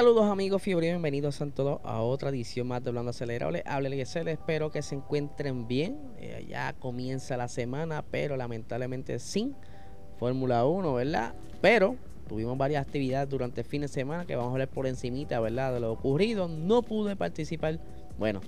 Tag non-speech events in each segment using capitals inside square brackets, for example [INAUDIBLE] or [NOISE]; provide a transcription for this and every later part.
Saludos amigos fiebre, bienvenidos a todos a otra edición más de Hablando Acelerable. Hable y espero que se encuentren bien. Eh, ya comienza la semana, pero lamentablemente sin Fórmula 1, ¿verdad? Pero tuvimos varias actividades durante el fin de semana que vamos a hablar por encimita, ¿verdad? De lo ocurrido. No pude participar. Bueno,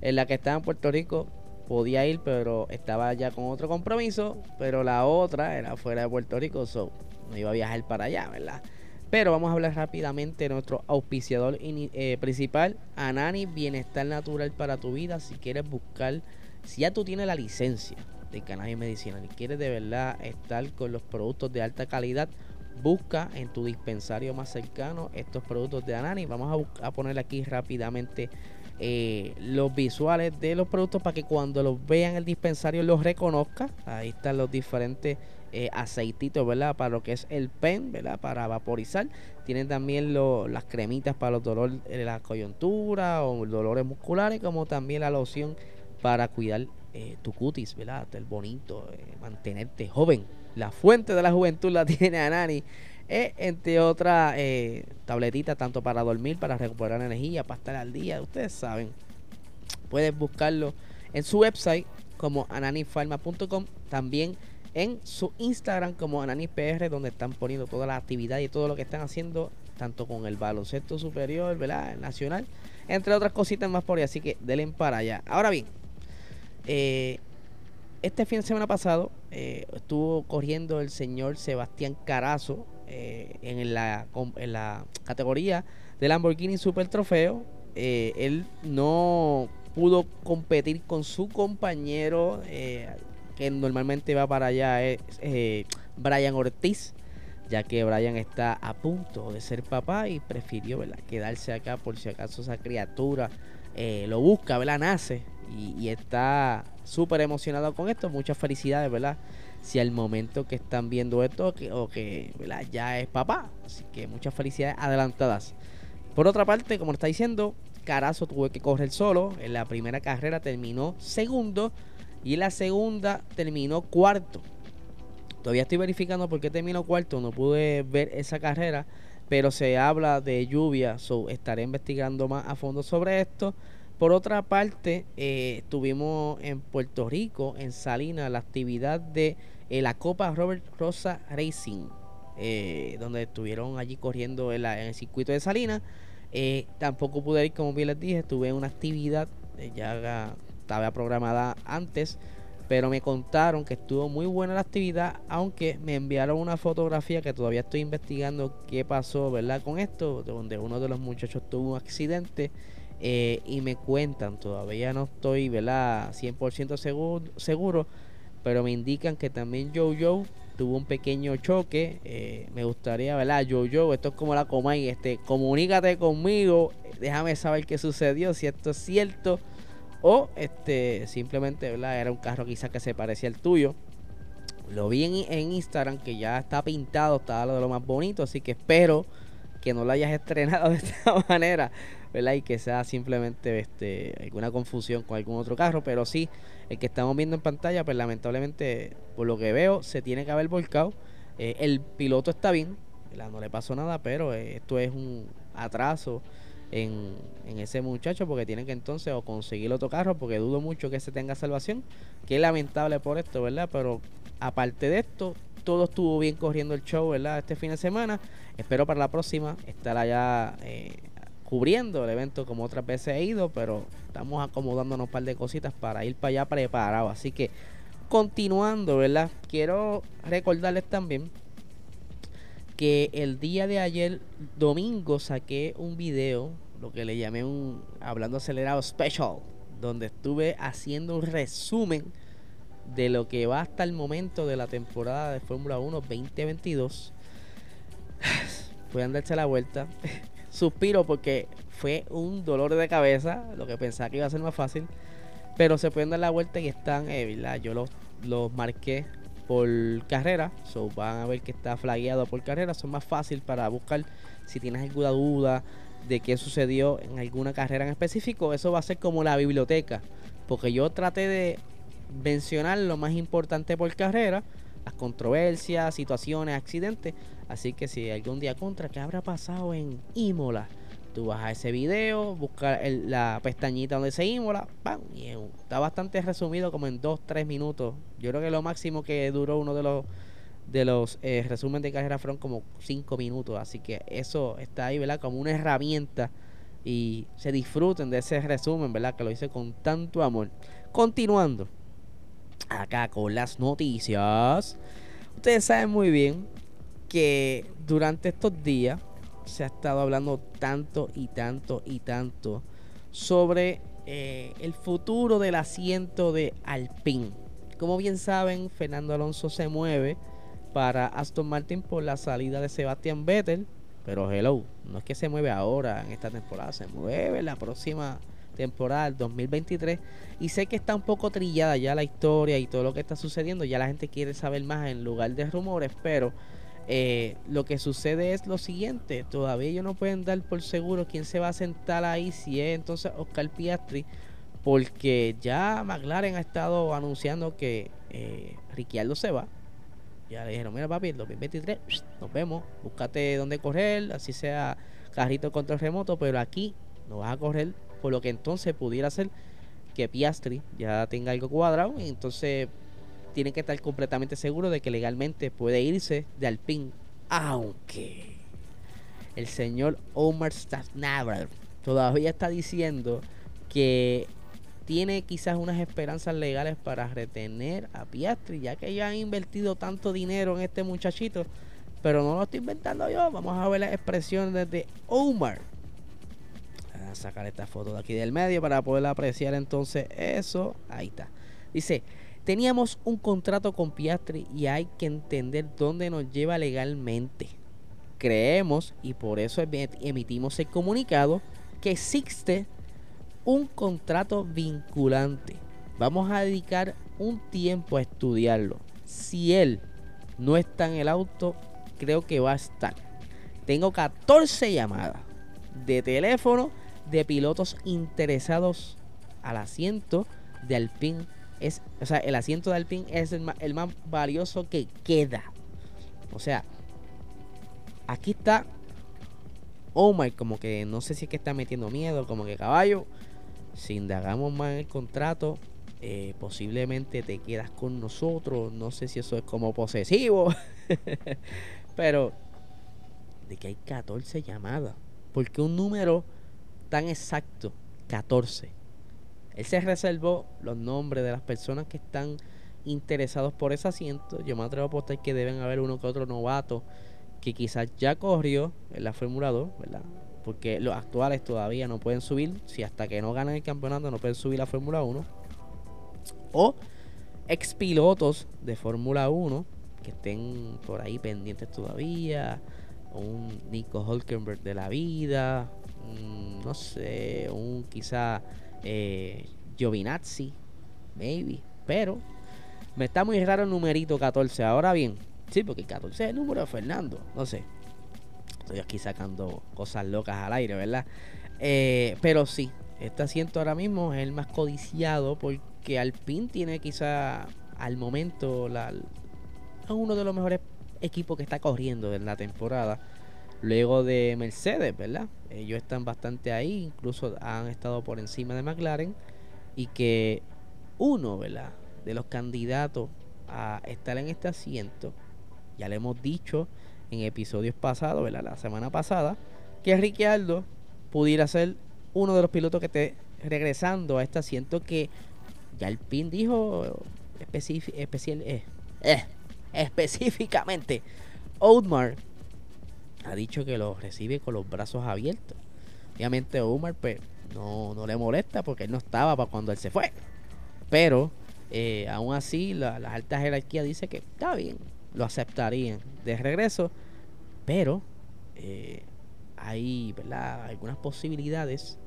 en la que estaba en Puerto Rico podía ir, pero estaba ya con otro compromiso. Pero la otra era fuera de Puerto Rico, so no iba a viajar para allá, ¿verdad? Pero vamos a hablar rápidamente de nuestro auspiciador eh, principal, Anani Bienestar Natural para tu vida. Si quieres buscar, si ya tú tienes la licencia de cannabis medicinal y quieres de verdad estar con los productos de alta calidad, busca en tu dispensario más cercano estos productos de Anani. Vamos a, poner aquí rápidamente eh, los visuales de los productos para que cuando los vean el dispensario los reconozca. Ahí están los diferentes eh, aceititos, ¿verdad? Para lo que es el pen, ¿verdad? Para vaporizar. Tienen también las cremitas para los dolores de la coyuntura o dolores musculares, como también la loción para cuidar eh, tu cutis, ¿verdad? El bonito, eh, mantenerte joven. La fuente de la juventud la [LAUGHS] tiene Anani. entre otras tabletitas, tanto para dormir, para recuperar energía, para estar al día. Ustedes saben. Puedes buscarlo en su website como ananifarma.com. También en su Instagram como AnanisPR, donde están poniendo toda la actividad y todo lo que están haciendo, tanto con el baloncesto superior, ¿verdad? El nacional, entre otras cositas más por ahí. Así que denle para allá. Ahora bien, eh, este fin de semana pasado eh, estuvo corriendo el señor Sebastián Carazo eh, en, la, categoría de Lamborghini Super Trofeo. él no pudo competir con su compañero que normalmente va para allá es eh, Brian Ortiz, ya que Brian está a punto de ser papá y prefirió quedarse acá por si acaso esa criatura eh, lo busca, ¿verdad? nace y, está súper emocionado con esto. Muchas felicidades, ¿verdad? Si al momento que están viendo esto o que ya es papá. Así que muchas felicidades adelantadas. Por otra parte, como está diciendo, Carazo tuvo que correr solo. En la primera carrera terminó segundo y la segunda terminó cuarto. Todavía estoy verificando por qué terminó cuarto. No pude ver esa carrera. Pero se habla de lluvia. So estaré investigando más a fondo sobre esto. Por otra parte, eh, tuvimos en Puerto Rico, en Salinas, la actividad de eh, la Copa Robert Rosa Racing. Eh, donde estuvieron allí corriendo en, el circuito de Salinas. tampoco pude ir, como bien les dije, estuve en una actividad ya estaba programada antes, pero me contaron que estuvo muy buena la actividad, aunque me enviaron una fotografía que todavía estoy investigando qué pasó, ¿verdad? Con esto, donde uno de los muchachos tuvo un accidente eh, y me cuentan, todavía no estoy, ¿verdad? 100% seguro, seguro, pero me indican que también Jojo tuvo un pequeño choque. Eh, me gustaría, ¿verdad? Jojo, esto es como la Comay, este, comunícate conmigo, déjame saber qué sucedió, si esto es cierto o este simplemente era un carro quizás que se parecía al tuyo. Lo vi en, Instagram que ya está pintado, está lo de lo más bonito, así que espero que no lo hayas [LAUGHS] estrenado de esta [LAUGHS] manera, ¿verdad? Y que sea simplemente este, alguna confusión con algún otro carro, pero sí, el que estamos viendo en pantalla, pues lamentablemente, por lo que veo, se tiene que haber volcado. Eh, el piloto está bien, no le pasó nada, pero eh, esto es un atraso en, ese muchacho porque tienen que entonces o conseguir otro carro porque dudo mucho que se tenga salvación. Que es lamentable por esto verdad pero aparte de esto todo estuvo bien corriendo el show verdad este fin de semana. Espero para la próxima estar allá eh, cubriendo el evento como otras veces he ido pero estamos acomodándonos un par de cositas para ir para allá preparado. Así que continuando verdad quiero recordarles también que el día de ayer, domingo, saqué un video, lo que le llamé un Hablando Acelerado Special, donde estuve haciendo un resumen de lo que va hasta el momento de la temporada de Fórmula 1 2022. Pueden darse la vuelta. [LAUGHS] Suspiro porque fue un dolor de cabeza, lo que pensaba que iba a ser más fácil. Pero se pueden dar la vuelta y están, eh. Yo los, los marqué por carrera. So, van a ver que está flagueado por carrera. Son más fácil para buscar si tienes alguna duda de qué sucedió en alguna carrera en específico. Eso va a ser como la biblioteca. Porque yo traté de mencionar lo más importante por carrera. Las controversias, situaciones, accidentes. Así que si algún día contra, ¿qué habrá pasado en Imola? Tú vas a ese video, buscar la pestañita donde se Imola, ¡pam! Y está bastante resumido como en 2-3 minutos. Yo creo que lo máximo que duró uno de los de los eh, resúmenes de carrera fueron como 5 minutos. Así que eso está ahí, ¿verdad? Como una herramienta. Y se disfruten de ese resumen, ¿verdad? Que lo hice con tanto amor. Continuando. Acá con las noticias. Ustedes saben muy bien que durante estos días se ha estado hablando tanto y tanto y tanto sobre eh, el futuro del asiento de Alpine. Como bien saben, Fernando Alonso se mueve para Aston Martin por la salida de Sebastian Vettel. Pero hello, no es que se mueve ahora en esta temporada, se mueve la próxima temporada, el 2023. Y sé que está un poco trillada ya la historia y todo lo que está sucediendo. Ya la gente quiere saber más en lugar de rumores, pero eh, lo que sucede es lo siguiente, todavía ellos no pueden dar por seguro quién se va a sentar ahí, si es entonces Oscar Piastri, porque ya McLaren ha estado anunciando que eh, Ricciardo se va. Ya le dijeron, mira papi, el 2023 nos vemos, búscate dónde correr, así sea carrito contra remoto, pero aquí no vas a correr, por lo que entonces pudiera ser que Piastri ya tenga algo cuadrado y entonces tienen que estar completamente seguros de que legalmente puede irse de Alpine, aunque el señor Omar Staffnaver todavía está diciendo que tiene quizás unas esperanzas legales para retener a Piastri, ya que ya han invertido tanto dinero en este muchachito, pero no lo estoy inventando yo. Vamos a ver las expresiones de Omar. a sacar esta foto de aquí del medio para poder apreciar entonces eso. Ahí está. Dice, Teníamos un contrato con Piastri y hay que entender dónde nos lleva legalmente. Creemos, y por eso emitimos el comunicado, que existe un contrato vinculante. Vamos a dedicar un tiempo a estudiarlo. Si él no está en el auto, creo que va a estar. Tengo 14 llamadas de teléfono de pilotos interesados al asiento de Alpine es, o sea, el asiento de Alpine es el más, valioso que queda. O sea, aquí está Omar, como que no sé si es que está metiendo miedo, como que caballo. Si indagamos más el contrato, eh, posiblemente te quedas con nosotros. No sé si eso es como posesivo. [LAUGHS] Pero de que hay 14 llamadas. Porque un número tan exacto, 14, él se reservó los nombres de las personas que están interesados por ese asiento. Yo me atrevo a apostar que deben haber uno que otro novato que quizás ya corrió en la Fórmula 2, ¿verdad? Porque los actuales todavía no pueden subir. Si hasta que no ganan el campeonato no pueden subir la Fórmula 1. O expilotos de Fórmula 1 que estén por ahí pendientes todavía. Un Nico Hulkenberg de la vida. no sé, un quizá eh, Giovinazzi, maybe. Pero me está muy raro el numerito 14. Ahora bien, sí, porque el 14 es el número de Fernando. No sé. Estoy aquí sacando cosas locas al aire, ¿verdad? Eh, pero sí, este asiento ahora mismo es el más codiciado porque Alpine tiene quizá al momento uno de los mejores equipos que está corriendo en la temporada. Luego de Mercedes, ¿verdad? Ellos están bastante ahí, incluso han estado por encima de McLaren. Y que uno, ¿verdad? De los candidatos a estar en este asiento, ya le hemos dicho en episodios pasados, ¿verdad? La semana pasada, que Ricciardo pudiera ser uno de los pilotos que esté regresando a este asiento que ya el PIN dijo eh, eh, específicamente. Oudmar ha dicho que lo recibe con los brazos abiertos. Obviamente Omar pues, no, no le molesta porque él no estaba para cuando él se fue. Pero eh, aún así la, las altas jerarquías dice que está bien, lo aceptarían de regreso. Pero eh, hay ¿verdad? algunas posibilidades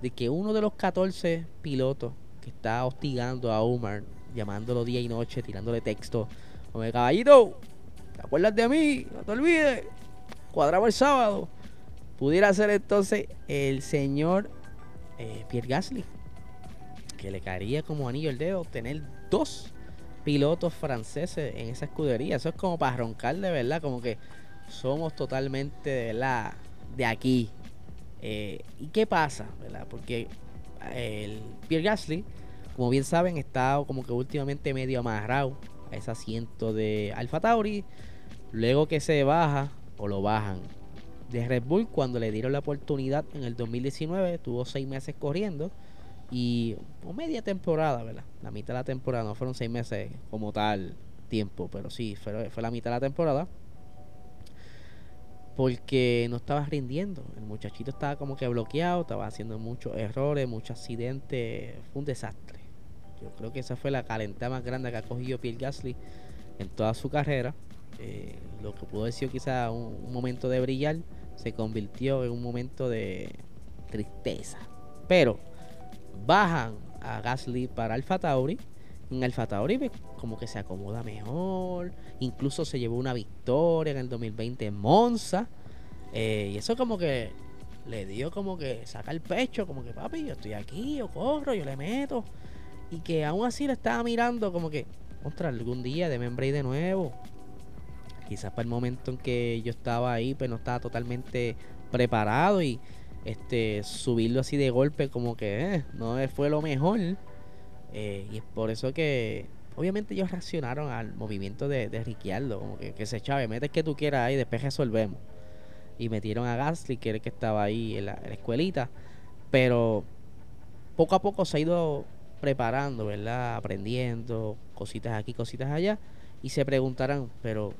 de que uno de los 14 pilotos que está hostigando a Omar, llamándolo día y noche, tirándole texto, como caballito, ¿te acuerdas de mí? No te olvides, cuadramos el sábado. Pudiera ser entonces el señor eh, Pierre Gasly, que le caería como anillo el dedo tener dos pilotos franceses en esa escudería. Eso es como para roncar de verdad, como que somos totalmente de, la, de aquí. Eh, ¿Y qué pasa? ¿verdad? Porque eh, el Pierre Gasly, como bien saben, está como que últimamente medio amarrado a ese asiento de Alfa Tauri. Luego que se baja o lo bajan de Red Bull cuando le dieron la oportunidad en el 2019, tuvo seis meses corriendo y o media temporada, ¿verdad? La mitad de la temporada, no fueron seis meses como tal tiempo, pero sí, fue, fue la mitad de la temporada porque no estaba rindiendo. El muchachito estaba como que bloqueado, estaba haciendo muchos errores, muchos accidentes. Fue un desastre. Yo creo que esa fue la calentada más grande que ha cogido Pierre Gasly en toda su carrera. Eh, lo que pudo decir quizá un, momento de brillar se convirtió en un momento de tristeza. Pero bajan a Gasly para Alfa Tauri. En Alfa Tauri como que se acomoda mejor. Incluso se llevó una victoria en el 2020 en Monza. Eh, y eso como que le dio como que saca el pecho, como que papi, yo estoy aquí, yo corro, yo le meto. Y que aún así le estaba mirando como que, contra algún día de membre de nuevo. Quizás para el momento en que yo estaba ahí, pues no estaba totalmente preparado y este subirlo así de golpe como que eh, no fue lo mejor. Eh, y es por eso que Obviamente ellos reaccionaron al movimiento de, de Ricciardo, como que, que se chave, metes que tú quieras ahí, después resolvemos. Y metieron a Gasly, que era el que estaba ahí en la, escuelita. Pero poco a poco se ha ido preparando, ¿verdad? Aprendiendo cositas aquí, cositas allá. Y se preguntarán, pero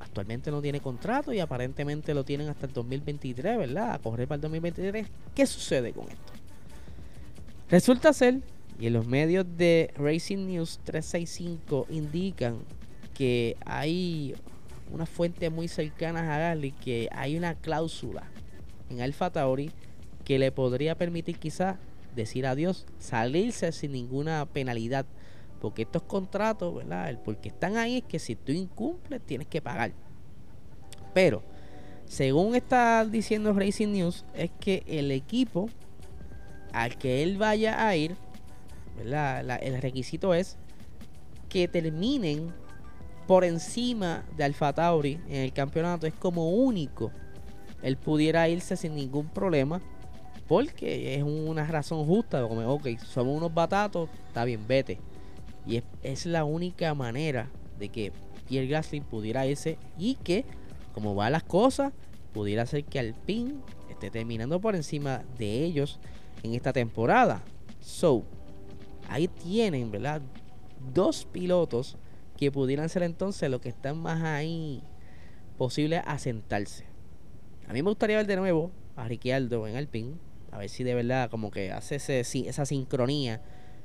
actualmente no tiene contrato y aparentemente lo tienen hasta el 2023, ¿verdad? A correr para el 2023. ¿Qué sucede con esto? Resulta ser y en los medios de Racing News 365 indican que hay una fuente muy cercana a Gasly que hay una cláusula en Alfa Tauri que le podría permitir quizás decir adiós, salirse sin ninguna penalidad. Porque estos contratos, ¿verdad? El porque están ahí es que si tú incumples tienes que pagar. Pero, según está diciendo Racing News, es que el equipo al que él vaya a ir el requisito es que terminen por encima de Alfa Tauri en el campeonato. Es como único. Él pudiera irse sin ningún problema. Porque es una razón justa. Como, ok, somos unos batatos. Está bien, vete. Y es, la única manera de que Pierre Gasly pudiera irse. Y que, como van las cosas, pudiera ser que Alpine esté terminando por encima de ellos en esta temporada. So, ahí tienen, ¿verdad? Dos pilotos que pudieran ser entonces los que están más ahí posible a sentarse. A mí me gustaría ver de nuevo a Ricciardo en Alpine, a ver si de verdad como que hace esa sincronía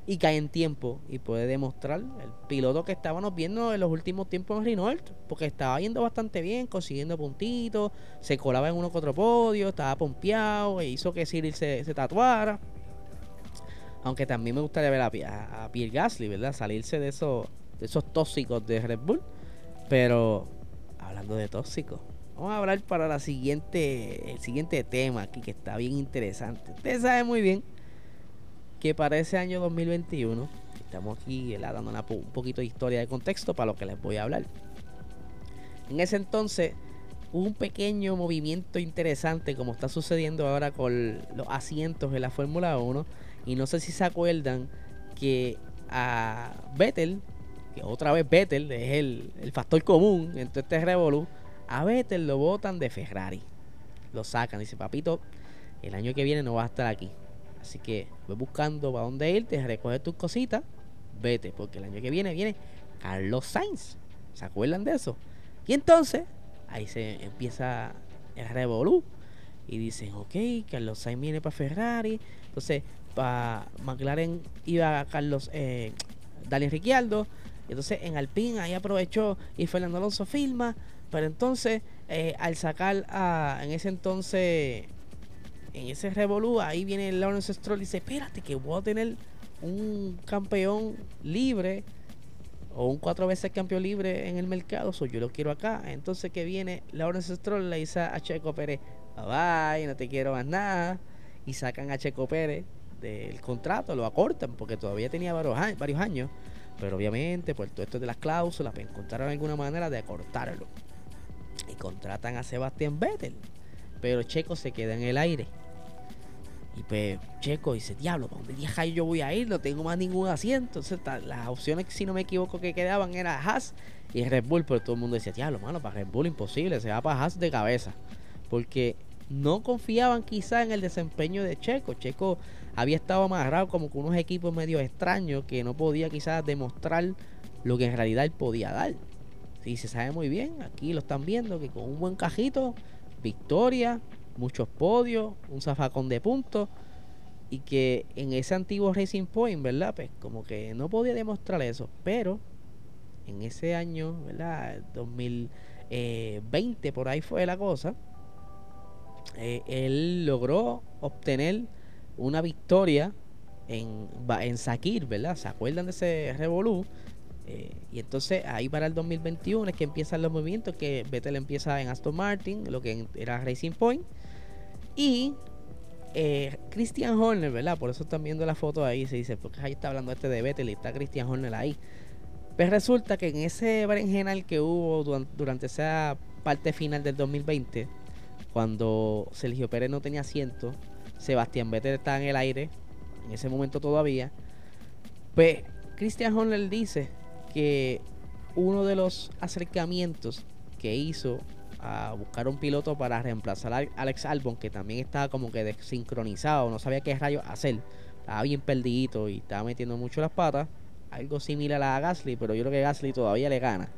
y cae en tiempo y puede demostrar el piloto que estábamos viendo en los últimos tiempos en Renault, porque estaba yendo bastante bien, consiguiendo puntitos, se colaba en uno que otro podio, estaba pompeado, e hizo que Cyril se, tatuara. Aunque también me gustaría ver a, a, Pierre Gasly, ¿verdad? Salirse de esos, de esos tóxicos de Red Bull. Pero hablando de tóxicos, vamos a hablar para la siguiente, el siguiente tema aquí que está bien interesante. Ustedes saben muy bien que para ese año 2021, estamos aquí dando un poquito de historia de contexto para lo que les voy a hablar. En ese entonces hubo un pequeño movimiento interesante como está sucediendo ahora con los asientos de la Fórmula 1 y no sé si se acuerdan que a Vettel, que otra vez Vettel es el, factor común en todo este Revolu, a Vettel lo botan de Ferrari. Lo sacan, dice papito, el año que viene no va a estar aquí. Así que voy buscando para dónde irte, recoger tus cositas, vete, porque el año que viene viene Carlos Sainz. ¿Se acuerdan de eso? Y entonces, ahí se empieza el revolú. Y dicen, ok, Carlos Sainz viene para Ferrari. Entonces, para McLaren iba Carlos eh, Daniel Ricciardo. Entonces en Alpine ahí aprovechó y Fernando Alonso filma. Pero entonces eh, al sacar a, en ese entonces, en ese revolú, ahí viene Lawrence Stroll y dice, espérate que voy a tener un campeón libre o un cuatro veces campeón libre en el mercado, so yo lo quiero acá. Entonces que viene Lawrence Stroll le dice a Checo Pérez, bye, no te quiero más nada. Y sacan a Checo Pérez del contrato, lo acortan porque todavía tenía varios años. Pero obviamente, por todo esto de las cláusulas, pues encontraron alguna manera de acortarlo. Y contratan a Sebastián Vettel. Pero Checo se queda en el aire. Y pues Checo dice, diablo, ¿para dónde día yo voy a ir? No tengo más ningún asiento. Entonces las opciones, si no me equivoco, que quedaban era Haas y Red Bull. Pero todo el mundo decía, diablo, mano, para Red Bull imposible. Se va para Haas de cabeza. Porque no confiaban quizá en el desempeño de Checo. Checo había estado amarrado como con unos equipos medio extraños que no podía quizás demostrar lo que en realidad él podía dar. Si se sabe muy bien, aquí lo están viendo, que con un buen cajito, victoria, muchos podios, un zafacón de puntos y que en ese antiguo Racing Point, ¿verdad? Pues como que no podía demostrar eso, pero en ese año, ¿verdad? 2020 por ahí fue la cosa. Eh, él logró obtener una victoria en, en Sakir, ¿verdad? ¿Se acuerdan de ese revolú? Eh, y entonces ahí para el 2021 es que empiezan los movimientos, que Vettel empieza en Aston Martin, lo que era Racing Point. Y eh, Christian Horner, ¿verdad? Por eso están viendo la foto ahí. Se dice, porque ahí está hablando este de Vettel y está Christian Horner ahí. Pues resulta que en ese berenjenal que hubo durante, esa parte final del 2020, cuando Sergio Pérez no tenía asiento, Sebastián Vettel estaba en el aire, en ese momento todavía. Pues Christian Horner dice que uno de los acercamientos que hizo a buscar un piloto para reemplazar a Alex Albon, que también estaba como que desincronizado, no sabía qué rayos hacer, estaba bien perdido y estaba metiendo mucho las patas. Algo similar a Gasly, pero yo creo que Gasly todavía le gana.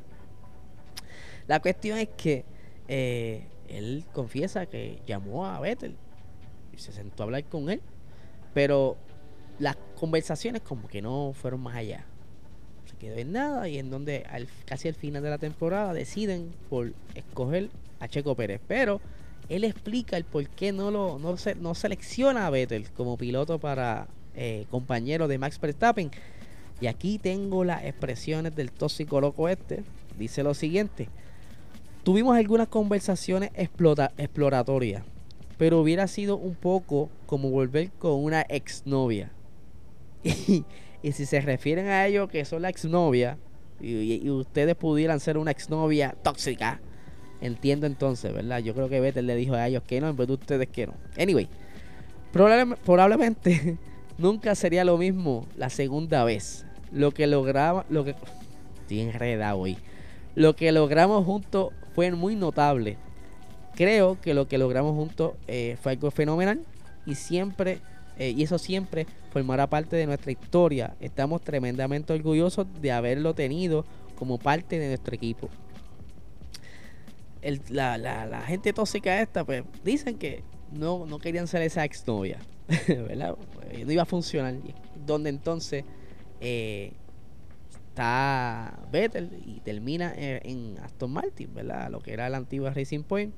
La cuestión es que eh, él confiesa que llamó a Vettel y se sentó a hablar con él, pero las conversaciones como que no fueron más allá quedó en nada y en donde al, casi al final de la temporada deciden por escoger a Checo Pérez. Pero él explica el por qué no, lo, no, se, no selecciona a Vettel como piloto para eh, compañero de Max Verstappen. Y aquí tengo las expresiones del tóxico loco este. Dice lo siguiente. Tuvimos algunas conversaciones exploratorias, pero hubiera sido un poco como volver con una exnovia. [LAUGHS] Y, y si se refieren a ellos que son la exnovia y, y, ustedes pudieran ser una exnovia tóxica, entiendo entonces, ¿verdad? Yo creo que Vettel le dijo a ellos que no, en vez de ustedes que no. Anyway, probablemente [LAUGHS] nunca sería lo mismo la segunda vez. Lo que lograba, lo que estoy enredado hoy. Lo que logramos juntos fue muy notable. Creo que lo que logramos juntos eh, fue algo fenomenal y siempre eh, y eso siempre formará parte de nuestra historia. Estamos tremendamente orgullosos de haberlo tenido como parte de nuestro equipo. la, gente tóxica esta, pues dicen que no, no querían ser esa exnovia, [LAUGHS] ¿verdad? No iba a funcionar. Donde entonces eh, está Vettel y termina en, Aston Martin, ¿verdad? Lo que era la antigua Racing Point.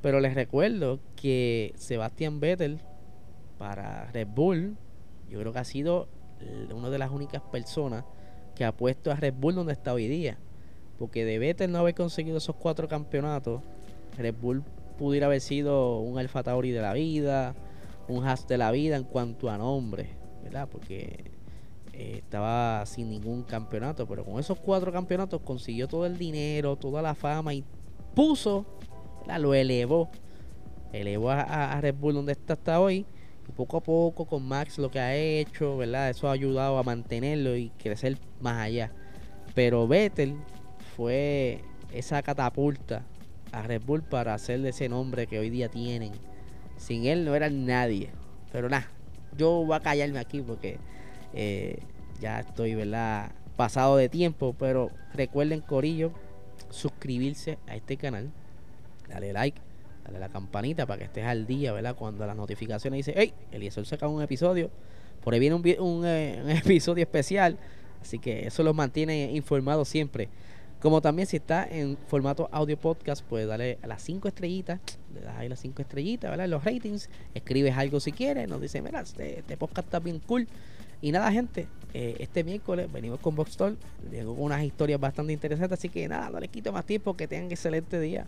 Pero les recuerdo que Sebastián Vettel para Red Bull, yo creo que ha sido una de las únicas personas que ha puesto a Red Bull donde está hoy día. Porque de Vettel no haber conseguido esos cuatro campeonatos, Red Bull pudiera haber sido un Alfa Tauri de la vida, un Haas de la vida en cuanto a nombre, ¿verdad? Porque eh, estaba sin ningún campeonato, pero con esos cuatro campeonatos consiguió todo el dinero, toda la fama y puso, lo elevó, elevó a Red Bull donde está hasta hoy poco a poco con Max lo que ha hecho, ¿verdad? Eso ha ayudado a mantenerlo y crecer más allá. Pero Vettel fue esa catapulta a Red Bull para hacerle ese nombre que hoy día tienen. Sin él no era nadie. Pero nada, yo voy a callarme aquí porque eh, ya estoy, ¿verdad? Pasado de tiempo. Pero recuerden, Corillo, suscribirse a este canal. Dale like dale la campanita para que estés al día, ¿verdad? Cuando las notificaciones dice, hey, Eliezer saca un episodio, por ahí viene un, eh, [LAUGHS] episodio especial, así que eso los mantiene informados siempre. Como también si está en formato audio podcast, puedes darle a las 5 estrellitas, le das ahí las 5 estrellitas, ¿verdad? Los ratings, escribes algo si quieres, nos dice, mira, este, este podcast está bien cool. Y nada, gente, eh, este miércoles venimos con Box Talk, con unas historias bastante interesantes, así que nada, no les quito más tiempo, que tengan excelente día.